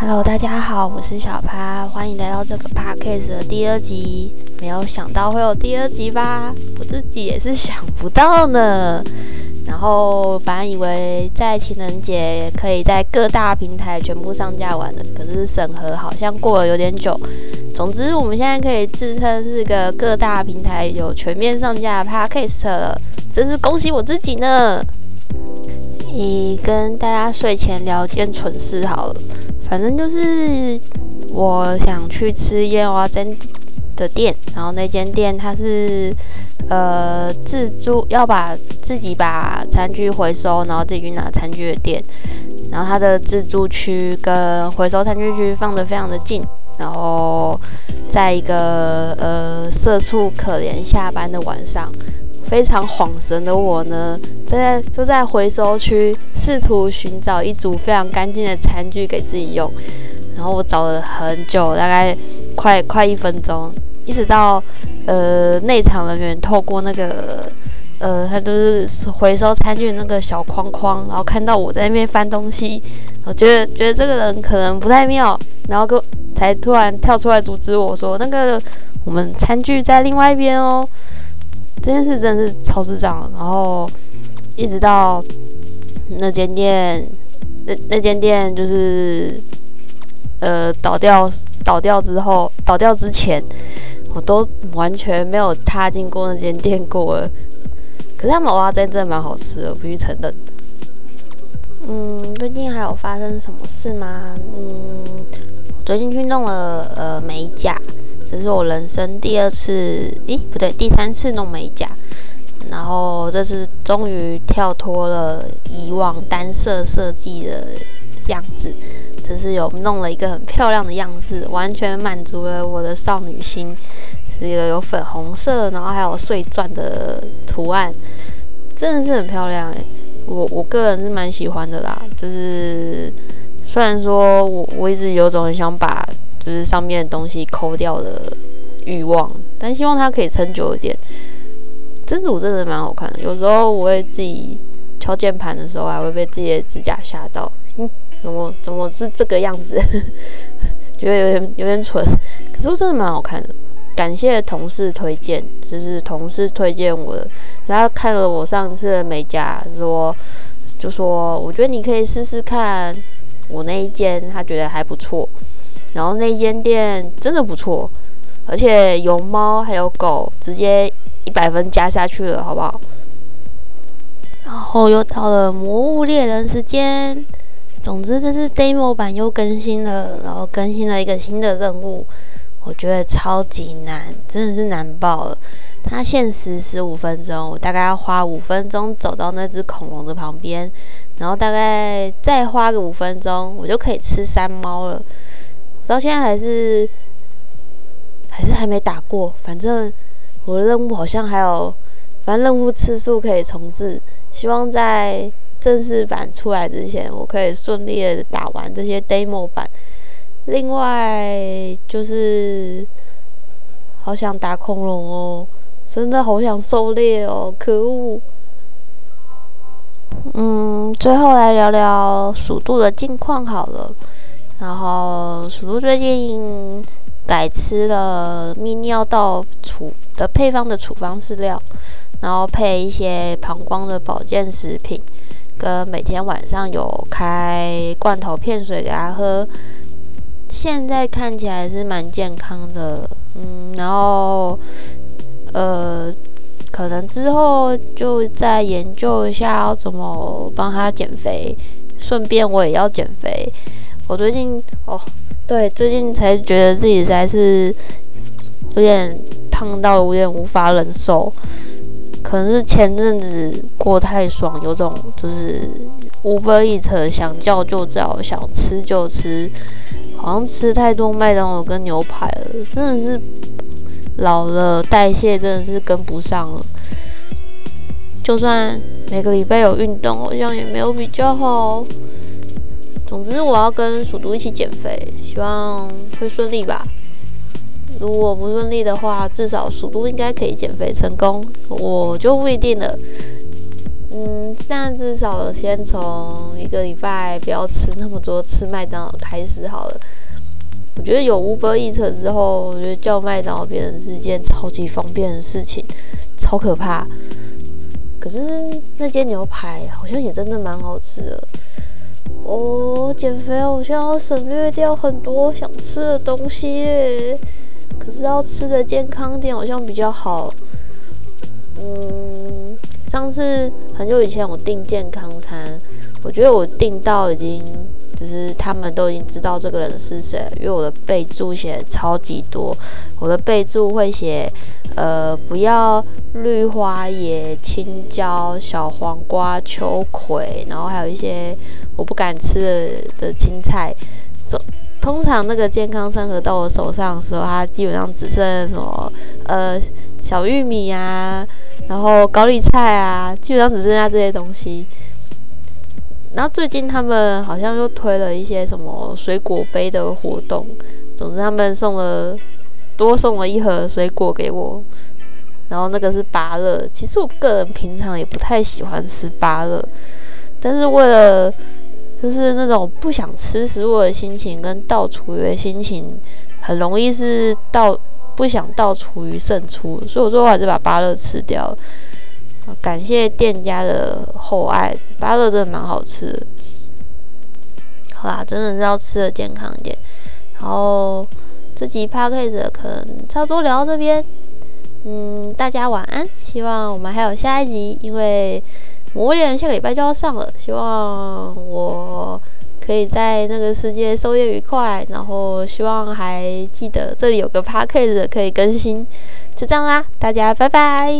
Hello，大家好，我是小趴，欢迎来到这个 podcast 的第二集。没有想到会有第二集吧？我自己也是想不到呢。然后本来以为在情人节可以在各大平台全部上架完了，可是审核好像过了有点久。总之，我们现在可以自称是个各大平台有全面上架 podcast 了，真是恭喜我自己呢！你跟大家睡前聊件蠢事好了。反正就是我想去吃烟花针的店，然后那间店它是呃自助，要把自己把餐具回收，然后自己去拿餐具的店。然后它的自助区跟回收餐具区放的非常的近，然后在一个呃社畜可怜下班的晚上。非常恍神的我呢，在就在回收区试图寻找一组非常干净的餐具给自己用，然后我找了很久，大概快快一分钟，一直到呃内场人员透过那个呃他就是回收餐具那个小框框，然后看到我在那边翻东西，我觉得觉得这个人可能不太妙，然后跟才突然跳出来阻止我说那个我们餐具在另外一边哦。这件事真的是超智障，然后一直到那间店，那那间店就是呃倒掉倒掉之后，倒掉之前，我都完全没有踏进过那间店过了。可是他们蚵仔煎真的蛮好吃的，我必须承认。嗯，最近还有发生什么事吗？嗯，我最近去弄了呃美甲。这是我人生第二次，咦，不对，第三次弄美甲。然后这次终于跳脱了以往单色设计的样子，这是有弄了一个很漂亮的样式，完全满足了我的少女心。是一个有粉红色，然后还有碎钻的图案，真的是很漂亮诶。我我个人是蛮喜欢的啦。就是虽然说我我一直有种很想把。就是上面的东西抠掉的欲望，但希望它可以撑久一点。真组真的蛮好看的，有时候我会自己敲键盘的时候，还会被自己的指甲吓到。嗯，怎么怎么是这个样子？觉得有点有点蠢，可是我真的蛮好看的。感谢同事推荐，就是同事推荐我的，他看了我上次的美甲，说就说我觉得你可以试试看我那一件，他觉得还不错。然后那间店真的不错，而且有猫还有狗，直接一百分加下去了，好不好？然后又到了《魔物猎人》时间，总之这是 demo 版又更新了，然后更新了一个新的任务，我觉得超级难，真的是难爆了。它限时十五分钟，我大概要花五分钟走到那只恐龙的旁边，然后大概再花个五分钟，我就可以吃山猫了。到现在还是还是还没打过，反正我的任务好像还有，反正任务次数可以重置。希望在正式版出来之前，我可以顺利的打完这些 demo 版。另外就是好想打恐龙哦，真的好想狩猎哦，可恶！嗯，最后来聊聊鼠度的近况好了。然后，鼠鹿最近改吃了泌尿道处的配方的处方饲料，然后配一些膀胱的保健食品，跟每天晚上有开罐头片水给他喝。现在看起来是蛮健康的，嗯，然后呃，可能之后就再研究一下要怎么帮他减肥，顺便我也要减肥。我最近哦，对，最近才觉得自己实在是有点胖到有点无法忍受，可能是前阵子过太爽，有种就是无法预测，想叫就叫，想吃就吃，好像吃太多麦当劳跟牛排了，真的是老了，代谢真的是跟不上了。就算每个礼拜有运动，好像也没有比较好。总之，我要跟鼠都一起减肥，希望会顺利吧。如果不顺利的话，至少鼠都应该可以减肥成功，我就不一定了。嗯，那至少先从一个礼拜不要吃那么多吃麦当劳开始好了。我觉得有 Uber Eats 之后，我觉得叫麦当劳变成是一件超级方便的事情，超可怕。可是那间牛排好像也真的蛮好吃的。哦，减肥好像要省略掉很多想吃的东西耶。可是要吃的健康点好像比较好。嗯，上次很久以前我订健康餐，我觉得我订到已经就是他们都已经知道这个人是谁，因为我的备注写超级多，我的备注会写呃不要绿花椰、青椒、小黄瓜、秋葵，然后还有一些我不敢吃的的青菜。通常那个健康餐盒到我手上的时候，它基本上只剩什么呃小玉米呀。然后高丽菜啊，基本上只剩下这些东西。然后最近他们好像又推了一些什么水果杯的活动，总之他们送了多送了一盒水果给我。然后那个是芭乐，其实我个人平常也不太喜欢吃芭乐，但是为了就是那种不想吃食物的心情跟倒厨余的心情，很容易是倒。不想倒厨余胜出，所以我最后还是把芭乐吃掉。感谢店家的厚爱，芭乐真的蛮好吃。好啦，真的是要吃的健康一点。然后这集 podcast 可能差不多聊到这边。嗯，大家晚安。希望我们还有下一集，因为魔脸下个礼拜就要上了。希望我。可以在那个世界狩猎愉快，然后希望还记得这里有个 p a r k a s 可以更新，就这样啦，大家拜拜。